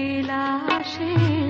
একলা সে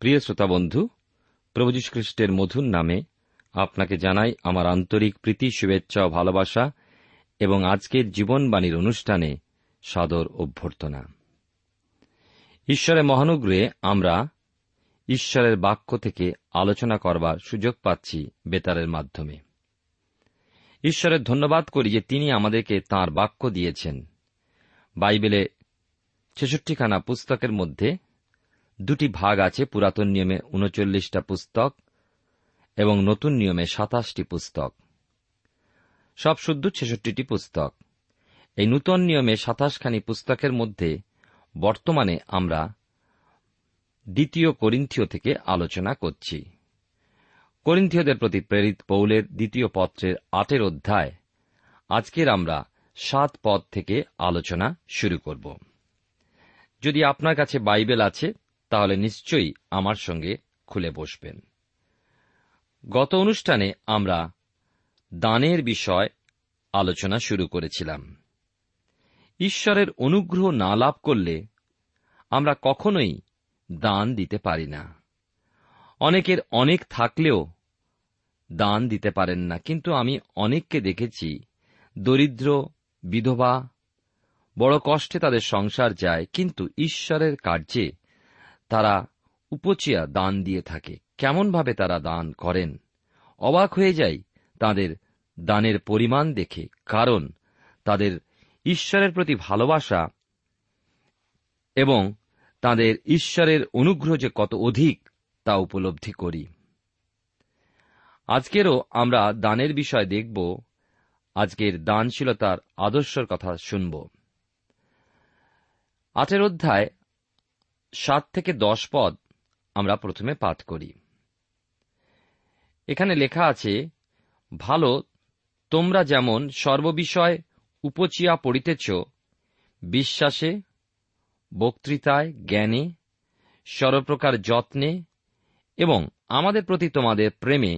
প্রিয় শ্রোতা বন্ধু প্রভু যীশু খ্রিস্টের মধুর নামে আপনাকে জানাই আমার আন্তরিক প্রীতি, শুভেচ্ছা ও ভালোবাসা এবং আজকের জীবনবাণীর অনুষ্ঠানে সাদর অভ্যর্থনা। ঈশ্বরের মহানুগ্রহে আমরা ঈশ্বরের বাক্য থেকে আলোচনা করবার সুযোগ পাচ্ছি বেতারের মাধ্যমে। ঈশ্বরের ধন্যবাদ করি যে তিনি আমাদেরকে তাঁর বাক্য দিয়েছেন। বাইবেলে ছেষট্টিখানা পুস্তকের মধ্যে দুটি ভাগ আছে, পুরাতন নিয়মে উনচল্লিশটা পুস্তক এবং নতুন নিয়মে সাতাশটি পুস্তক। সব শুদ্ধ ছেষট্টিটি পুস্তক। এই নূতন নিয়মে সাতাশখানি পুস্তকের মধ্যে বর্তমানে আমরা দ্বিতীয় করিন্থীয় থেকে আলোচনা করছি। করিন্থীয়দের প্রতি প্রেরিত পৌলের দ্বিতীয় পত্রের আটের অধ্যায়। আজকের আমরা সাত পদ থেকে আলোচনা শুরু করব। যদি আপনার কাছে বাইবেল আছে, তাহলে নিশ্চয়ই আমার সঙ্গে খুলে বসবেন। গত অনুষ্ঠানে আমরা দানের বিষয় আলোচনা শুরু করেছিলাম। ঈশ্বরের অনুগ্রহ না লাভ করলে আমরা কখনোই দান দিতে পারি না। অনেকের অনেক থাকলেও দান দিতে পারেন না, কিন্তু আমি অনেককে দেখেছি দরিদ্র, বিধবা, বড় কষ্টে তাদের সংসার যায়, কিন্তু ঈশ্বরের কার্যে তারা উপচিয়া দান দিয়ে থাকে। কেমনভাবে তারা দান করেন? অবাক হয়ে যাই তাদের দানের পরিমাণ দেখে, কারণ তাদের ঈশ্বরের প্রতি ভালোবাসা এবং তাদের ঈশ্বরের অনুগ্রহ যে কত অধিক, তা উপলব্ধি করি। আজকেরও আমরা দানের বিষয় দেখব, আজকের দানশীলতার আদর্শের কথা শুনব। আটের অধ্যায় সাত থেকে দশ পদ আমরা প্রথমে পাঠ করি। এখানে লেখা আছে, ভালো, তোমরা যেমন সর্ববিষয় উপচিয়া পড়িতেছ, বিশ্বাসে, বক্তৃতায় জ্ঞানে, সর্বপ্রকার যত্নে এবং আমাদের প্রতি তোমাদের প্রেমে,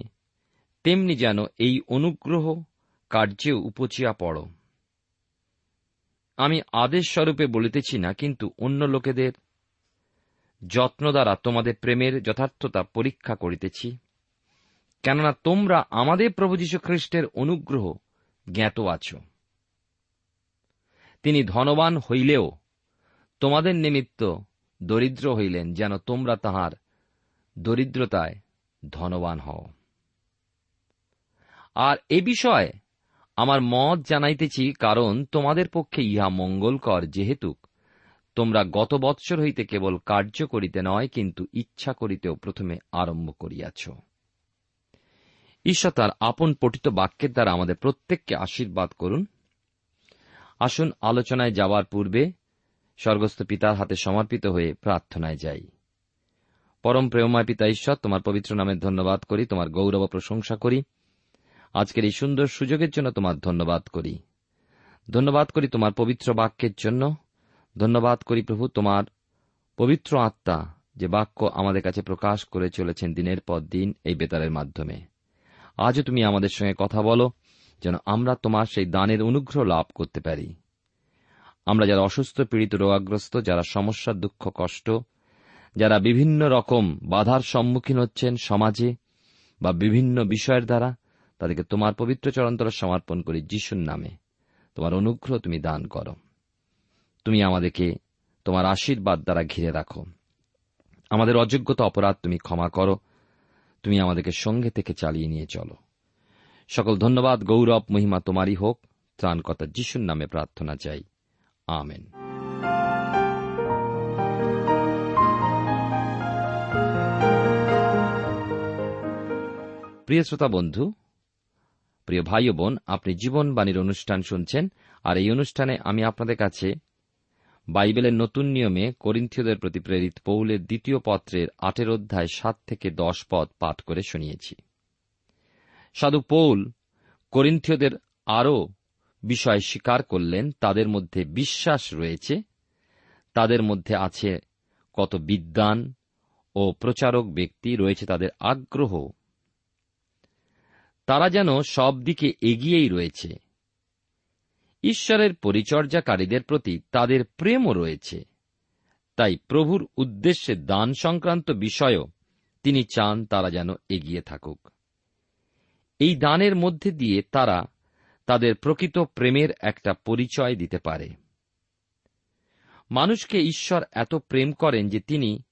তেমনি যেন এই অনুগ্রহ কার্যে উপচিয়া পড়ো। আমি আদেশ স্বরূপে বলিতেছি না, কিন্তু অন্য লোকেদের যত্ন দ্বারা তোমাদের প্রেমের যথার্থতা পরীক্ষা করিতেছি। কেননা তোমরা আমাদের প্রভু যীশু খ্রিস্টের অনুগ্রহ জ্ঞাত আছো। তিনি ধনবান হইলেও তোমাদের নিমিত্ত দরিদ্র হইলেন যেন তোমরা তাহার দরিদ্রতায় ধনবান হও। আর এ বিষয়ে আমার মত জানাইতেছি, কারণ তোমাদের পক্ষে ইহা মঙ্গলকর, যেহেতু তোমরা গত বৎসর হইতে কেবল কার্য করিতে নয়, কিন্তু ইচ্ছা করিতেও প্রথমে আরম্ভ করিয়াছ। ঈশ্বর তার আপন পঠিত বাক্যের দ্বারা আমাদের প্রত্যেককে আশীর্বাদ করুন। আসুন, আলোচনায় যাওয়ার পূর্বে স্বর্গস্থ পিতার হাতে সমর্পিত হয়ে প্রার্থনায় যাই। পরম প্রেমময় পিতা ঈশ্বর, তোমার পবিত্র নামের ধন্যবাদ করি, তোমার গৌরব প্রশংসা করি। আজকের এই সুন্দর সুযোগের জন্য তোমার ধন্যবাদ করি। ধন্যবাদ করি তোমার পবিত্র বাক্যের জন্য। ধন্যবাদ করি প্রভু, তোমার পবিত্র আত্মা যে বাক্য আমাদের কাছে প্রকাশ করে চলেছেন দিনের পর দিন এই বেতারের মাধ্যমে। আজও তুমি আমাদের সঙ্গে কথা বলো, যেন আমরা তোমার সেই দানের অনুগ্রহ লাভ করতে পারি। আমরা যারা অসুস্থ, পীড়িত, রোগাগ্রস্ত, যারা সমস্যার দুঃখ, কষ্ট, যারা বিভিন্ন রকম বাধার সম্মুখীন হচ্ছেন সমাজে বা বিভিন্ন বিষয়ের দ্বারা, তাদেরকে তোমার পবিত্র চরন্তর সমর্পণ করি, যিশুর নামে। তোমার অনুগ্রহ তুমি দান করো। তুমি আমাদেরকে তোমার আশীর্বাদ দ্বারা ঘিরে রাখো। আমাদের অযোগ্যতা অপরাধ তুমি ক্ষমা করো। তুমি আমাদেরকে সঙ্গে থেকে চালিয়ে নিয়ে চলো। সকল ধন্যবাদ, গৌরব, মহিমা তোমারই হোক। ত্রাণকর্তা যিশুর নামে প্রার্থনা চাই। আমেন। প্রিয় শ্রোতা বন্ধু, প্রিয় ভাই বোন, আপনি জীবনবাণীর অনুষ্ঠান শুনছেন, আর এই অনুষ্ঠানে আমি আপনাদের কাছে বাইবেলের নতুন নিয়মে করিন্থীয়দের প্রতি প্রেরিত পৌলের দ্বিতীয় পত্রের আটের অধ্যায় সাত থেকে দশ পদ পাঠ করে শুনিয়েছি। সাধু পৌল করিন্থীয়দের আরও বিষয় স্বীকার করলেন, তাদের মধ্যে বিশ্বাস রয়েছে, তাদের মধ্যে আছে কত বিদ্বান ও প্রচারক ব্যক্তি রয়েছে, তাদের আগ্রহ। তারা যেন সব দিকে এগিয়েই রয়েছে। ঈশ্বরের পরিচর্যাকারীদের প্রতি তাদের প্রেমও রয়েছে। তাই প্রভুর উদ্দেশ্যে দান সংক্রান্ত বিষয়ও তিনি চান তারা যেন এগিয়ে থাকুক। এই দানের মধ্যে দিয়ে তারা তাদের প্রকৃত প্রেমের একটা পরিচয় দিতে পারে। মানুষকে ঈশ্বর এত প্রেম করেন যে তিনি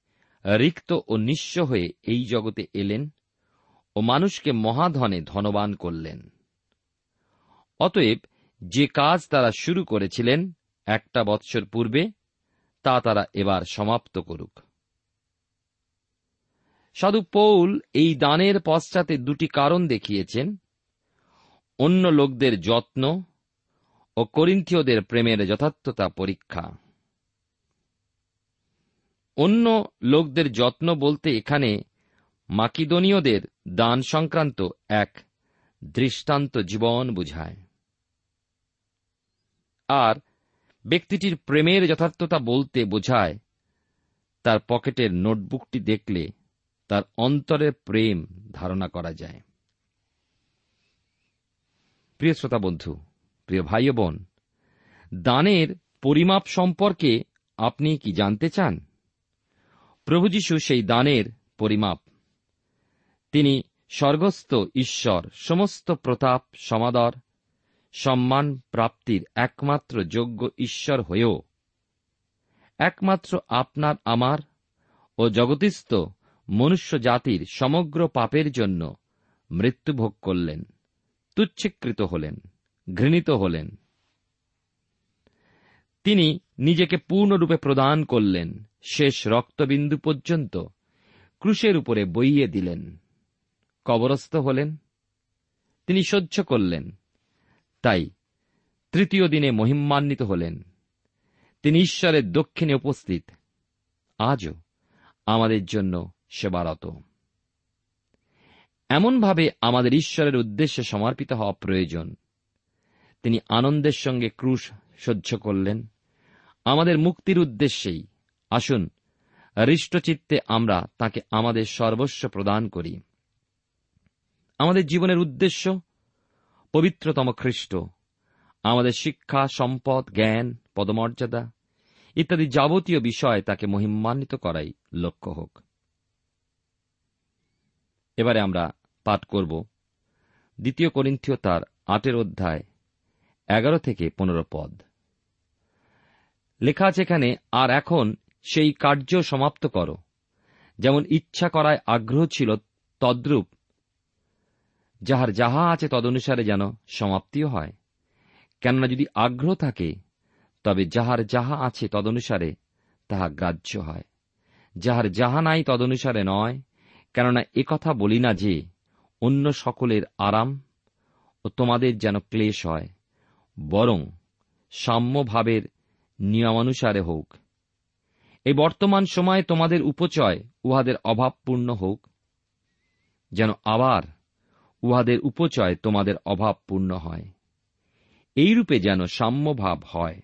রিক্ত ও নিঃস্ব হয়ে এই জগতে এলেন ও মানুষকে মহাধনে ধনবান করলেন। অতএব যে কাজ তারা শুরু করেছিলেন একটা বৎসর পূর্বে, তা তারা এবার সমাপ্ত করুক। সাধু পৌল এই দানের পশ্চাতে দুটি কারণ দেখিয়েছেন। অন্য লোকদের যত্ন ও করিন্থীয়দের প্রেমের যথার্থতা পরীক্ষা। অন্য লোকদের যত্ন বলতে এখানে মাকিদনীয়দের দান সংক্রান্ত এক দৃষ্টান্ত জীবন বুঝায়। আর ব্যক্তিটির প্রেমের যথার্থতা বলতে বোঝায়, তার পকেটের নোটবুকটি দেখলে তার অন্তরের প্রেম ধারণা করা যায়। প্রিয় শ্রোতা বন্ধু, প্রিয় ভাই বোন, দানের পরিমাপ সম্পর্কে আপনি কি জানতে চান? প্রভু যীশু সেই দানের পরিমাপ। তিনি স্বর্গস্থ ঈশ্বর, সমস্ত প্রতাপ, সমাদর সম্মান প্রাপ্তির একমাত্র যোগ্য ঈশ্বর হয়েও। একমাত্র আপনার আমার ও জগতিস্থ মনুষ্য জাতির সমগ্র পাপের জন্য মৃত্যুভোগ করলেন, তুচ্ছীকৃত হলেন, ঘৃণিত হলেন। তিনি নিজেকে পূর্ণরূপে প্রদান করলেন, শেষ রক্তবিন্দু পর্যন্ত ক্রুশের উপরে বইয়ে দিলেন। কবরস্থ হলেন, তিনি সহ্য করলেন। তাই তৃতীয় দিনে মহিমান্বিত হলেন। তিনি ঈশ্বরের দক্ষিণে উপস্থিত। আজও আমাদের জন্য সেবারত। এমনভাবে আমাদের ঈশ্বরের উদ্দেশ্যে সমর্পিত হওয়া প্রয়োজন। তিনি আনন্দের সঙ্গে ক্রুশ সহ্য করলেন। আমাদের মুক্তির উদ্দেশ্যেই আসুন, হৃষ্টচিত্তে আমরা তাকে আমাদের সর্বস্ব প্রদান করি। আমাদের জীবনের উদ্দেশ্য পবিত্রতম খ্রিস্ট, আমাদের শিক্ষা, সম্পদ, জ্ঞান, পদমর্যাদা ইত্যাদি যাবতীয় বিষয় তাকে মহিমান্বিত করাই লক্ষ্য হোক। এবারে আমরা পাঠ করব দ্বিতীয় করিন্থীয় তার আটের অধ্যায় এগারো থেকে পনেরো পদ। লেখা আছে এখানে, আর এখন সেই কার্য সমাপ্ত করো। যেমন ইচ্ছা করায় আগ্রহ ছিল, তদ্রূপ যাহার যাহা আছে তদনুসারে যেন সমাপ্তিও হয়। কেননা যদি আগ্রহ থাকে, তবে যাহার যাহা আছে তদনুসারে তাহা গ্রাহ্য হয়। যাহার যাহা নাই তদনুসারে নয়, কেননা কথা বলি না যে অন্য সকলের আরাম ও তোমাদের যেন ক্লেশ হয়, বরং সাম্যভাবের নিয়মানুসারে হোক। এই বর্তমান সময়ে তোমাদের উপচয় উহাদের অভাবপূর্ণ হোক, যেন আবার উহাদের উপচয় তোমাদের অভাব পূর্ণ হয়। এইরূপে যেন সাম্যভাব হয়।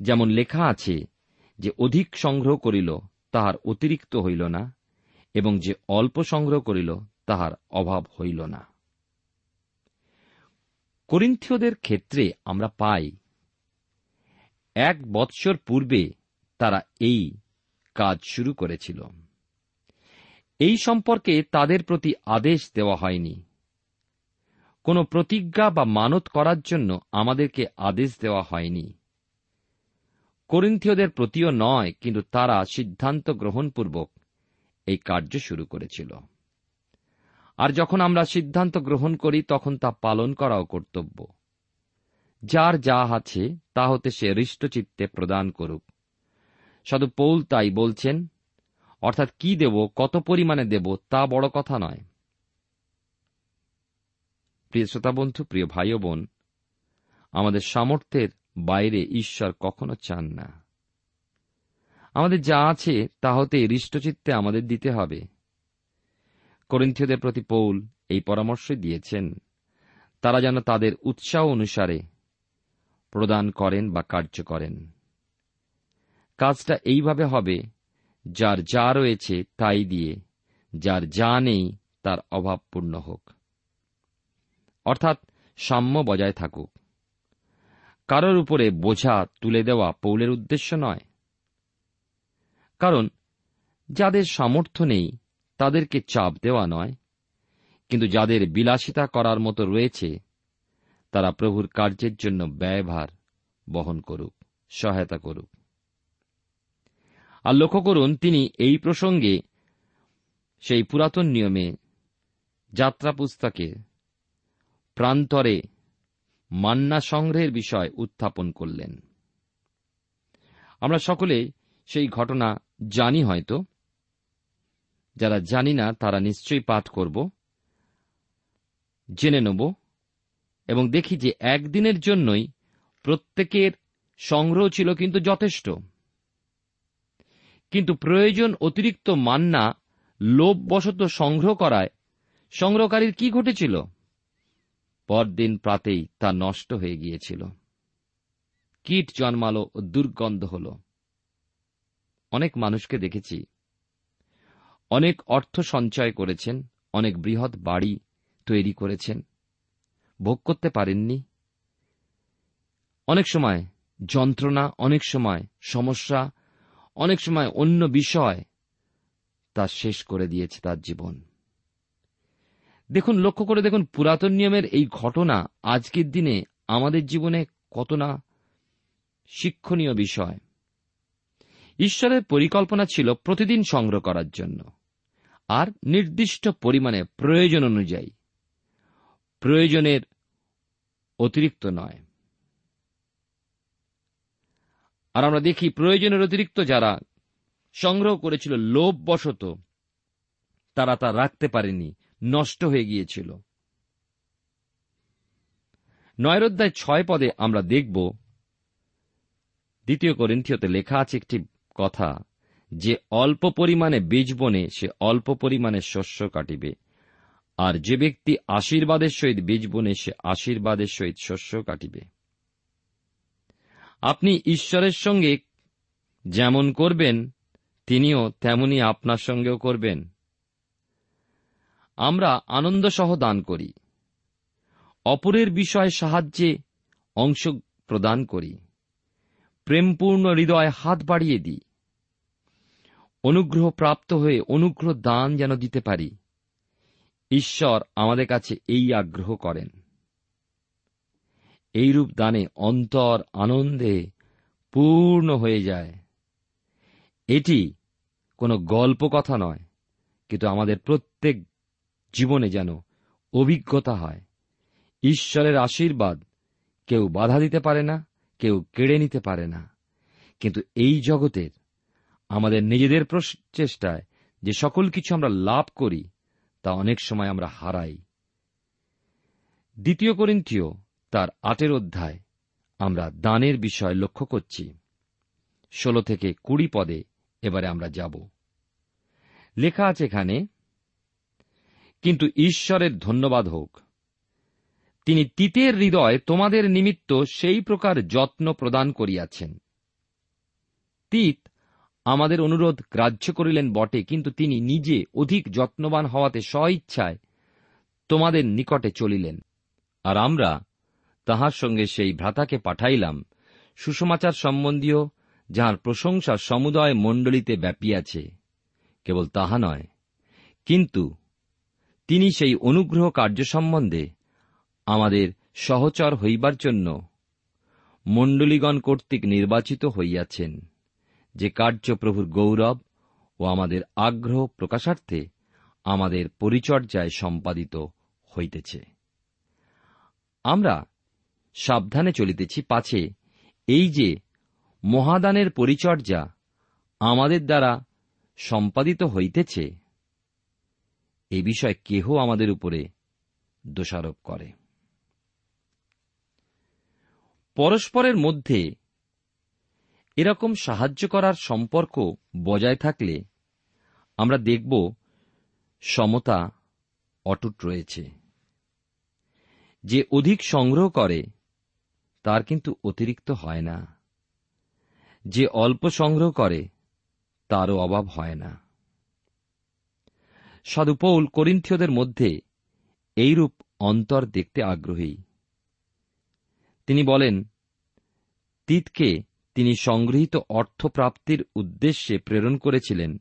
যেমন লেখা আছে যে অধিক সংগ্রহ করিল, তাহার অতিরিক্ত হইল না, এবং যে অল্প সংগ্রহ করিল, তাহার অভাব হইল না। করিন্থীয়দের ক্ষেত্রে আমরা পাই, এক বৎসর পূর্বে তারা এই কাজ শুরু করেছিল। এই সম্পর্কে তাদের প্রতি আদেশ দেওয়া হয়নি। কোনো প্রতিজ্ঞা বা মানত করার জন্য আমাদেরকে আদেশ দেওয়া হয়নি। করিন্থীয়দের প্রতিও নয়, কিন্তু তারা সিদ্ধান্ত গ্রহণপূর্বক এই কার্য শুরু করেছিল। আর যখন আমরা সিদ্ধান্ত গ্রহণ করি, তখন তা পালন করাও কর্তব্য। যার যা আছে, তা হতে সে হৃষ্টচিত্তে প্রদান করুক। সাধু পৌল তাই বলছেন অর্থাৎ কি দেব, কত পরিমাণে দেব, তা বড় কথা নয়। প্রিয় শ্রোতা বন্ধু, প্রিয় ভাই বোন, আমাদের সামর্থ্যের বাইরে ঈশ্বর কখনো চান না। আমাদের যা আছে তা হতে হৃষ্টচিত্তে আমাদের দিতে হবে। করিন্থীয়দের প্রতি পৌল এই পরামর্শ দিয়েছেন, তারা যেন তাদের উৎসাহ অনুসারে প্রদান করেন বা কার্য করেন। কাজটা এইভাবে হবে যার যা রয়েছে তাই দিয়ে, যার যা নেই তার অভাবপূর্ণ হোক। অর্থাৎ সাম্য বজায় থাকুক। কারোর উপরে বোঝা তুলে দেওয়া পৌলের উদ্দেশ্য নয়। কারণ যাদের সামর্থ্য নেই তাদেরকে চাপ দেওয়া নয়, কিন্তু যাদের বিলাসিতা করার মতো রয়েছে, তারা প্রভুর কার্যের জন্য ব্যয়ভার বহন করুক, সহায়তা করুক। আর লক্ষ্য করুন, তিনি এই প্রসঙ্গে সেই পুরাতন নিয়মে যাত্রা পুস্তকে প্রান্তরে মান্না সংগ্রহের বিষয় উত্থাপন করলেন। আমরা সকলে সেই ঘটনা জানি হয়তো। যারা জানি না, তারা নিশ্চয়ই পাঠ করব, জেনে নেব এবং দেখি যে একদিনের জন্যই প্রত্যেকের সংগ্রহ ছিল কিন্তু যথেষ্ট। কিন্তু প্রয়োজন অতিরিক্ত মান্না, লোভবশত সংগ্রহ করায়। সংগ্রহকারীর কি ঘটেছিল? পরদিন প্রাতেই তা নষ্ট হয়ে গিয়েছিল। কীট জন্মালো ও দুর্গন্ধ হল। অনেক মানুষকে দেখেছি। অনেক অর্থ সঞ্চয় করেছেন, অনেক বৃহৎ বাড়ি তৈরি করেছেন। ভোগ করতে পারেননি। অনেক সময় যন্ত্রণা, অনেক সময় সমস্যা অনেক সময় অন্য বিষয় তা শেষ করে দিয়েছে তার জীবন। দেখুন, লক্ষ্য করে দেখুন, পুরাতন নিয়মের এই ঘটনা আজকের দিনে আমাদের জীবনে কত না শিক্ষণীয় বিষয়। ঈশ্বরের পরিকল্পনা ছিল প্রতিদিন সংগ্রহ করার জন্য। আর নির্দিষ্ট পরিমাণে প্রয়োজন অনুযায়ী। প্রয়োজনের অতিরিক্ত নয়। আর আমরা দেখি প্রয়োজনের অতিরিক্ত যারা সংগ্রহ করেছিল লোভবশত, তারা তা রাখতে পারেনি, নষ্ট হয়ে গিয়েছিল। নয়ের অধ্যায় ছয় পদে আমরা দেখব, দ্বিতীয় করিন্থিয়তে লেখা আছে একটি কথা, যে অল্প পরিমাণে বীজ বনে সে অল্প পরিমাণে শস্য কাটিবে, আর যে ব্যক্তি আশীর্বাদের সহিত বীজ বনে সে আশীর্বাদের সহিত শস্য কাটিবে। আপনি ঈশ্বরের সঙ্গে যেমন করবেন, তিনিও তেমনি আপনার সঙ্গেও করবেন। আমরা আনন্দ সহ দান করি। অপরের বিষয়ে সাহায্যে অংশ প্রদান করি। প্রেমপূর্ণ হৃদয় হাত বাড়িয়ে দিই। অনুগ্রহ প্রাপ্ত হয়ে অনুগ্রহ দান যেন দিতে পারি। ঈশ্বর আমাদের কাছে এই আগ্রহ করেন। এইরূপ দানে অন্তর আনন্দে পূর্ণ হয়ে যায়। এটি কোনো গল্প কথা নয়, কিন্তু আমাদের প্রত্যেক জীবনে যেন অভিজ্ঞতা হয়। ঈশ্বরের আশীর্বাদ কেউ বাধা দিতে পারে না, কেউ কেড়ে নিতে পারে না। কিন্তু এই জগতের, আমাদের নিজেদের প্রচেষ্টায় যে সকল কিছু আমরা লাভ করি, তা অনেক সময় আমরা হারাই। দ্বিতীয় করিন্থীয় তার আটের অধ্যায় আমরা দানের বিষয় লক্ষ্য করছি। ষোলো থেকে কুড়ি পদে এবারে আমরা যাব। লেখা আছে এখানে, কিন্তু ঈশ্বরের ধন্যবাদ হোক। তিনি তিতের হৃদয় তোমাদের নিমিত্ত সেই প্রকার যত্ন প্রদান করিয়াছেন। তিত আমাদের অনুরোধ গ্রাহ্য করিলেন বটে, কিন্তু তিনি নিজে অধিক যত্নবান হওয়াতে স্বইচ্ছায় তোমাদের নিকটে চলিলেন। আর আমরা তাহার সঙ্গে সেই ভ্রাতাকে পাঠাইলাম সুসমাচার সম্বন্ধীয়, যাহার প্রশংসা সমুদয় মণ্ডলীতে ব্যাপিয়াছে। কেবল তাহা নয়, কিন্তু তিনি সেই অনুগ্রহ কার্য সম্বন্ধে আমাদের সহচর হইবার জন্য মণ্ডলীগণ কর্তৃক নির্বাচিত হইয়াছেন, যে কার্য প্রভুর গৌরব ও আমাদের আগ্রহ প্রকাশার্থে আমাদের পরিচর্যায় সম্পাদিত হইতেছে। আমরা সাবধানে চলিতেছি পাছে। এই যে, মহাদানের পরিচর্যা আমাদের দ্বারা সম্পাদিত হইতেছে, এ বিষয়ে কেহ আমাদের উপরে দোষারোপ করে। পরস্পরের মধ্যে এরকম সাহায্য করার সম্পর্ক বজায় থাকলে আমরা দেখব সমতা অটুট রয়েছে। যে অধিক সংগ্রহ করে তার কিন্তু অতিরিক্ত হয় না। যে অল্প সংগ্রহ করে, তারও অভাব হয় না। সাধুপৌল করিন্থীয়দের মধ্যে এইরূপ অন্তর দেখতে আগ্রহী। তিনি বলেন, তিতকে তিনি সংগৃহীত অর্থ প্রাপ্তির উদ্দেশ্যে প্রেরণ করেছিলেন,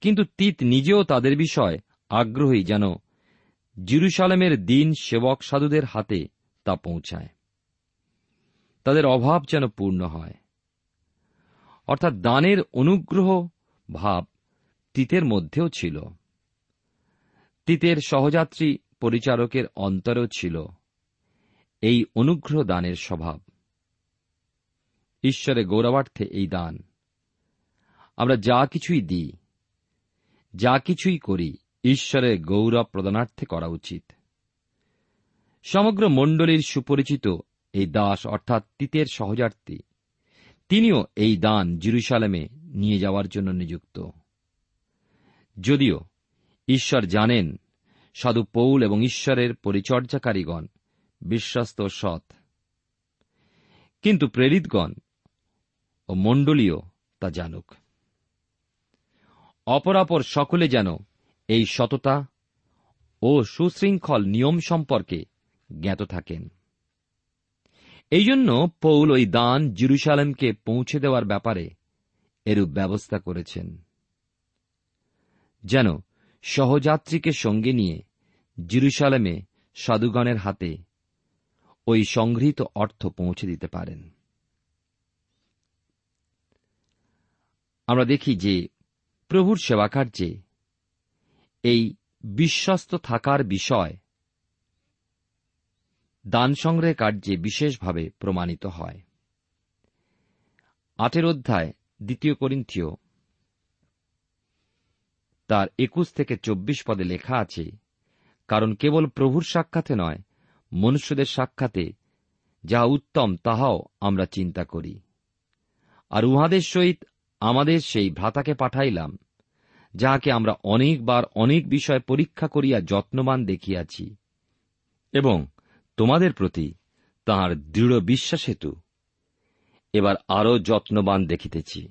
কিন্তু তিত নিজেও তাদের বিষয় আগ্রহী যেন জিরুসালেমের দিন সেবক সাধুদের হাতে তা পৌঁছায়। তাদের অভাব যেন পূর্ণ হয়। অর্থাৎ দানের অনুগ্রহ ভাব তিতের মধ্যেও ছিল। তিতের সহযাত্রী পরিচারকের অন্তরেও ছিল এই অনুগ্রহ দানের স্বভাব। ঈশ্বরের গৌরবার্থে এই দান। আমরা যা কিছুই দিই, যা কিছুই করি ঈশ্বরের গৌরব প্রদানার্থে করা উচিত। সমগ্র মণ্ডলীর সুপরিচিত এই দাস অর্থাৎ তিতের সহযার্থী তিনিও এই দান জিরুসালামে নিয়ে যাওয়ার জন্য নিযুক্ত। যদিও ঈশ্বর জানেন সাধু পৌল এবং ঈশ্বরের পরিচর্যাকারীগণ বিশ্বস্ত সৎ। কিন্তু প্রেরিতগণ ও মণ্ডলীয় তা জানুক। অপরাপর সকলে যেন এই সততা ও সুশৃঙ্খল নিয়ম সম্পর্কে জ্ঞাত থাকেন। এই জন্য পৌল ওই দান জিরুসালেমকে পৌঁছে দেওয়ার ব্যাপারে এরূপ ব্যবস্থা করেছেন। যেন সহযাত্রীকে সঙ্গে নিয়ে জিরুসালেমে সাধুগণের হাতে ওই সংগৃহীত অর্থ পৌঁছে দিতে পারেন। আমরা দেখি যে প্রভুর সেবাকার্যে এই বিশ্বস্ত থাকার বিষয় দান সংগ্রহের কার্যে বিশেষভাবে প্রমাণিত হয়। আটের অধ্যায়, দ্বিতীয় করিন্থীয়। তার একুশ থেকে চব্বিশ পদে লেখা আছে, কারণ কেবল প্রভুর সাক্ষাতে নয়, মনুষ্যদের সাক্ষাতে যাহা উত্তম, তাহাও আমরা চিন্তা করি। আর উহাদের সহিত আমাদের সেই ভ্রাতাকে পাঠাইলাম, যাহাকে আমরা অনেকবার অনেক বিষয় পরীক্ষা করিয়া যত্নবান দেখিয়াছি। এবং তোমাদের প্রতি তাহার দৃঢ় বিশ্বাস হেতু। এবার আরও যত্নবান দেখিতেছি।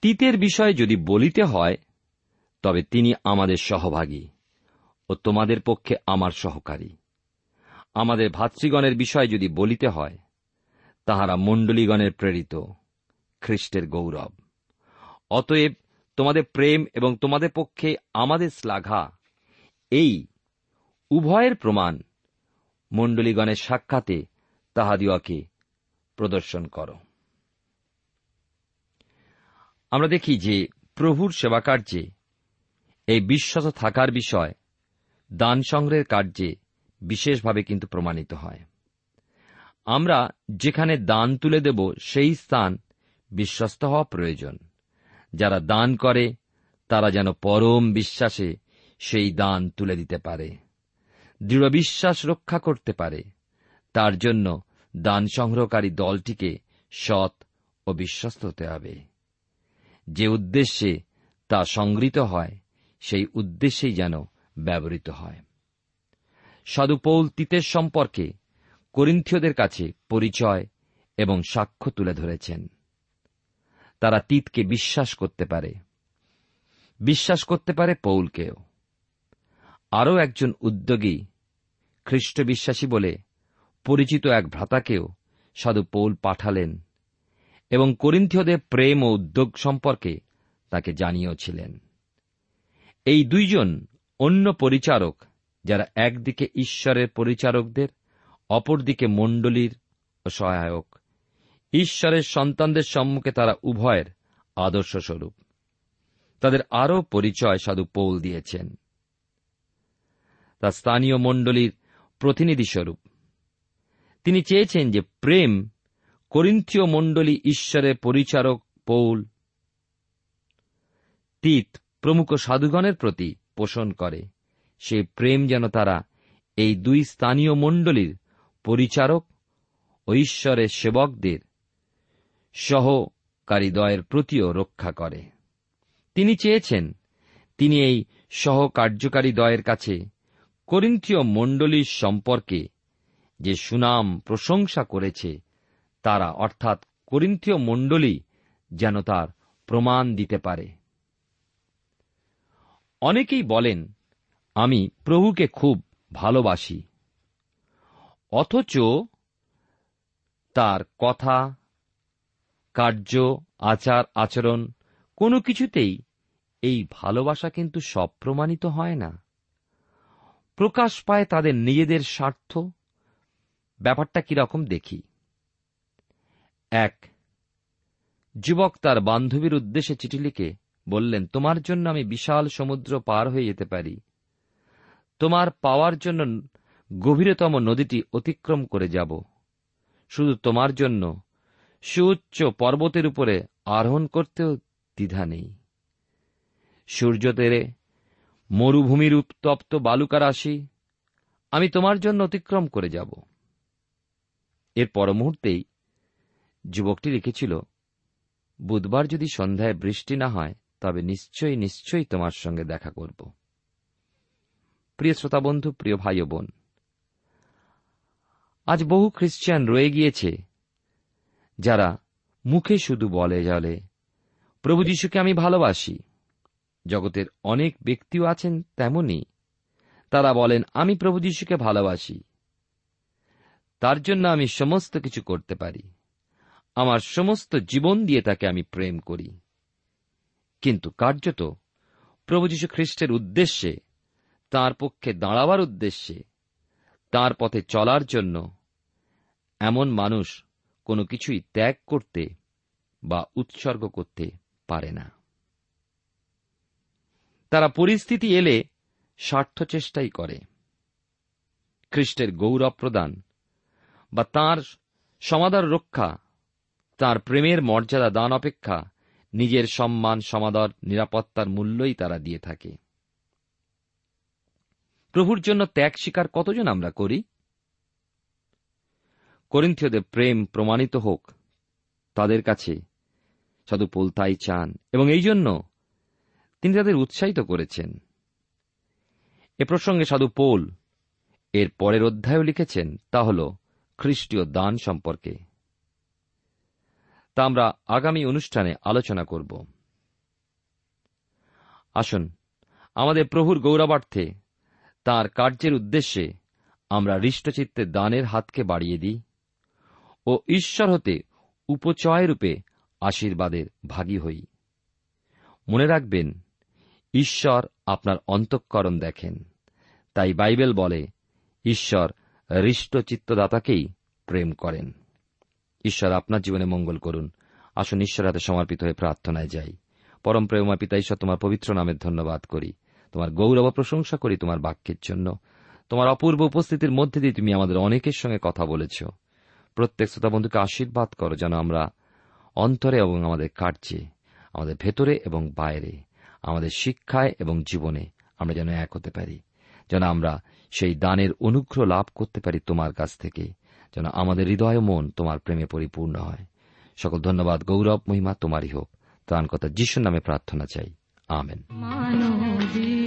তিতের বিষয়ে যদি বলিতে হয়, তবে তিনি আমাদের সহভাগী ও তোমাদের পক্ষে আমার সহকারী। আমাদের ভাতৃগণের বিষয়ে যদি বলিতে হয়, তাহারা মণ্ডলীগণের প্রেরিত, খ্রিস্টের গৌরব। অতএব তোমাদের প্রেম এবং তোমাদের পক্ষে আমাদের শ্লাঘা, এই উভয়ের প্রমাণ মণ্ডলীগণের সাক্ষাতে তাহাদিওকে প্রদর্শন করো। আমরা দেখি যে প্রভুর সেবাকার্যে এই বিশ্বত থাকার বিষয় দান সংগ্রহের কার্যে বিশেষভাবে কিন্তু প্রমাণিত হয়। আমরা যেখানে দান তুলে দেব সেই স্থান বিশ্বস্ত হওয়া প্রয়োজন। যারা দান করে, তারা যেন পরম বিশ্বাসে সেই দান তুলে দিতে পারে। দৃঢ় বিশ্বাস রক্ষা করতে পারে। তার জন্য দান সংগ্রহকারী দলটিকে সৎ ও বিশ্বস্ত হতে হবে। যে উদ্দেশ্যে তা সংগৃহীত হয়, সেই উদ্দেশ্যেই যেন ব্যবহৃত হয়। সদুপৌল তিতের সম্পর্কে করিন্থীয়দের কাছে পরিচয় এবং সাক্ষ্য তুলে ধরেছেন। তারা তিতকে বিশ্বাস করতে পারে। বিশ্বাস করতে পারে পৌলকেও। আরও একজন উদ্যোগী খ্রিস্ট বিশ্বাসী বলে পরিচিত এক ভ্রাতাকেও সাধু পৌল পাঠালেন এবং করিন্থীয়দের প্রেম ও উদ্যোগ সম্পর্কে তাকে জানিয়েছিলেন। এই দুইজন অন্য পরিচারক, যারা একদিকে ঈশ্বরের পরিচারকদের, অপরদিকে মণ্ডলীর সহায়ক, ঈশ্বরের সন্তানদের সম্মুখে তারা উভয়ের আদর্শ স্বরূপ তাদের আরও পরিচয় সাধু পৌল দিয়েছেন। তা স্থানীয় মণ্ডলীর প্রতিনিধি স্বরূপ তিনি চেয়েছেন যে প্রেম করিন্থীয় মণ্ডলী ঈশ্বরের পরিচারক পৌল তীত প্রমুখ সাধুগণের প্রতি পোষণ করে। সে প্রেম যেন তারা এই দুই স্থানীয় মণ্ডলীর পরিচারক ও ঈশ্বরের সেবকদের সহকারীদয়ের প্রতিও রক্ষা করে। তিনি চেয়েছেন, তিনি এই সহকার্যকারী দয়ের কাছে করিন্থীয় মণ্ডলীর সম্পর্কে যে সুনাম প্রশংসা করেছে, তারা অর্থাৎ করিন্থীয় মণ্ডলী যেন তার প্রমাণ দিতে পারে। অনেকেই বলেন, আমি প্রভুকে খুব ভালোবাসি। অথচ তার কথা, কার্য, আচার, আচরণ কোনো কিছুতেই এই ভালোবাসা কিন্তু সব প্রমাণিত হয় না। প্রকাশ পায় তাদের নিজেদের স্বার্থ। ব্যাপারটা কীরকম দেখি। এক, যুবক তার বান্ধবীর উদ্দেশ্যে চিঠি লিখে বললেন, তোমার জন্য আমি বিশাল সমুদ্র পার হয়ে যেতে পারি। তোমার পাওয়ার জন্য গভীরতম নদীটি অতিক্রম করে যাব। শুধু তোমার জন্য, সুউচ্চ পর্বতের উপরে আরোহণ করতেও দ্বিধা নেই। সূর্য তেরে মরুভূমির উত্তপ্ত বালুকা রাশি, আমি তোমার জন্য অতিক্রম করে যাব। এর পর মুহূর্তেই যুবকটি লিখেছিল, বুধবার যদি সন্ধ্যায় বৃষ্টি না হয়, তবে নিশ্চয়ই নিশ্চয়ই তোমার সঙ্গে দেখা করব। প্রিয় শ্রোতা বন্ধু প্রিয় ভাই বোন, আজ বহু খ্রিস্টান রয়ে গিয়েছে, যারা মুখে শুধু বলে জলে প্রভু যীশুকে আমি ভালোবাসি জগতের অনেক ব্যক্তিও আছেন তেমনি তারা বলেন, আমি প্রভু যীশুকে ভালোবাসি। তার জন্য আমি সমস্ত কিছু করতে পারি। আমার সমস্ত জীবন দিয়ে তাকে আমি প্রেম করি। কিন্তু কার্যত প্রভু যীশু খ্রিস্টের উদ্দেশ্যে, তার পক্ষে দাঁড়াবার উদ্দেশ্যে, তার পথে চলার জন্য এমন মানুষ কোনো কিছুই ত্যাগ করতে বা উৎসর্গ করতে পারে না। পরিস্থিতি এলে স্বার্থ চেষ্টাই করে। খ্রিস্টের গৌরব প্রদান বা তার সমাদার রক্ষা, তার প্রেমের মর্যাদা দান অপেক্ষা নিজের সম্মান, সমাদর, নিরাপত্তার মূল্যই তারা দিয়ে থাকে। প্রভুর জন্য ত্যাগ স্বীকার কতজন আমরা করি? করিন্থীয়দের প্রেম প্রমাণিত হোক, তাদের কাছে সাধু তাই চান এবং এই জন্য তিনি তাদের উৎসাহিত করেছেন। এ প্রসঙ্গে সাধু পোল এর পরের অধ্যায়ও লিখেছেন, তা হল খ্রিস্টীয় দান সম্পর্কে। তা আমরা আগামী অনুষ্ঠানে আলোচনা করব। আসুন, আমাদের প্রভুর গৌরবার্থে তার কার্যের উদ্দেশ্যে আমরা হৃষ্টচিত্তে দানের হাতকে বাড়িয়ে দিই ও ঈশ্বর হতে উপচয় রূপে আশীর্বাদের ভাগী হই। মনে রাখবেন ঈশ্বর আপনার অন্তঃকরণ দেখেন। তাই বাইবেল বলে, ঈশ্বর হৃষ্টচিত্তদাতাকেই প্রেম করেন। ঈশ্বর আপনার জীবনে মঙ্গল করুন। আসুন ঈশ্বর হাতে সমর্পিত হয়ে প্রার্থনায় যাই। পরম প্রেমা পিতা, ঈশ্বর, তোমার পবিত্র নামের ধন্যবাদ করি। তোমার গৌরব প্রশংসা করি তোমার বাক্যের জন্য। তোমার অপূর্ব উপস্থিতির মধ্যে দিয়ে তুমি আমাদের অনেকের সঙ্গে কথা বলেছ। প্রত্যেক শ্রোতা বন্ধুকে আশীর্বাদ করো যেন আমরা অন্তরে এবং আমাদের কার্যে, আমাদের ভেতরে এবং বাইরে আমাদের শিক্ষায় এবং জীবনে আমরা যেন এক হতে পারি। যেন আমরা সেই দানের অনুগ্রহ লাভ করতে পারি তোমার কাছ থেকে। যেন আমাদের হৃদয় মন তোমার প্রেমে পরিপূর্ণ হয়। সকল ধন্যবাদ, গৌরব, মহিমা তোমারই হোক। তাঁর কথা যিশুর নামে প্রার্থনা চাই। আমেন। মানবী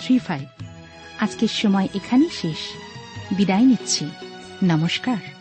three five আজকের সময় এখানেই শেষ। বিদায় নিচ্ছি। নমস্কার।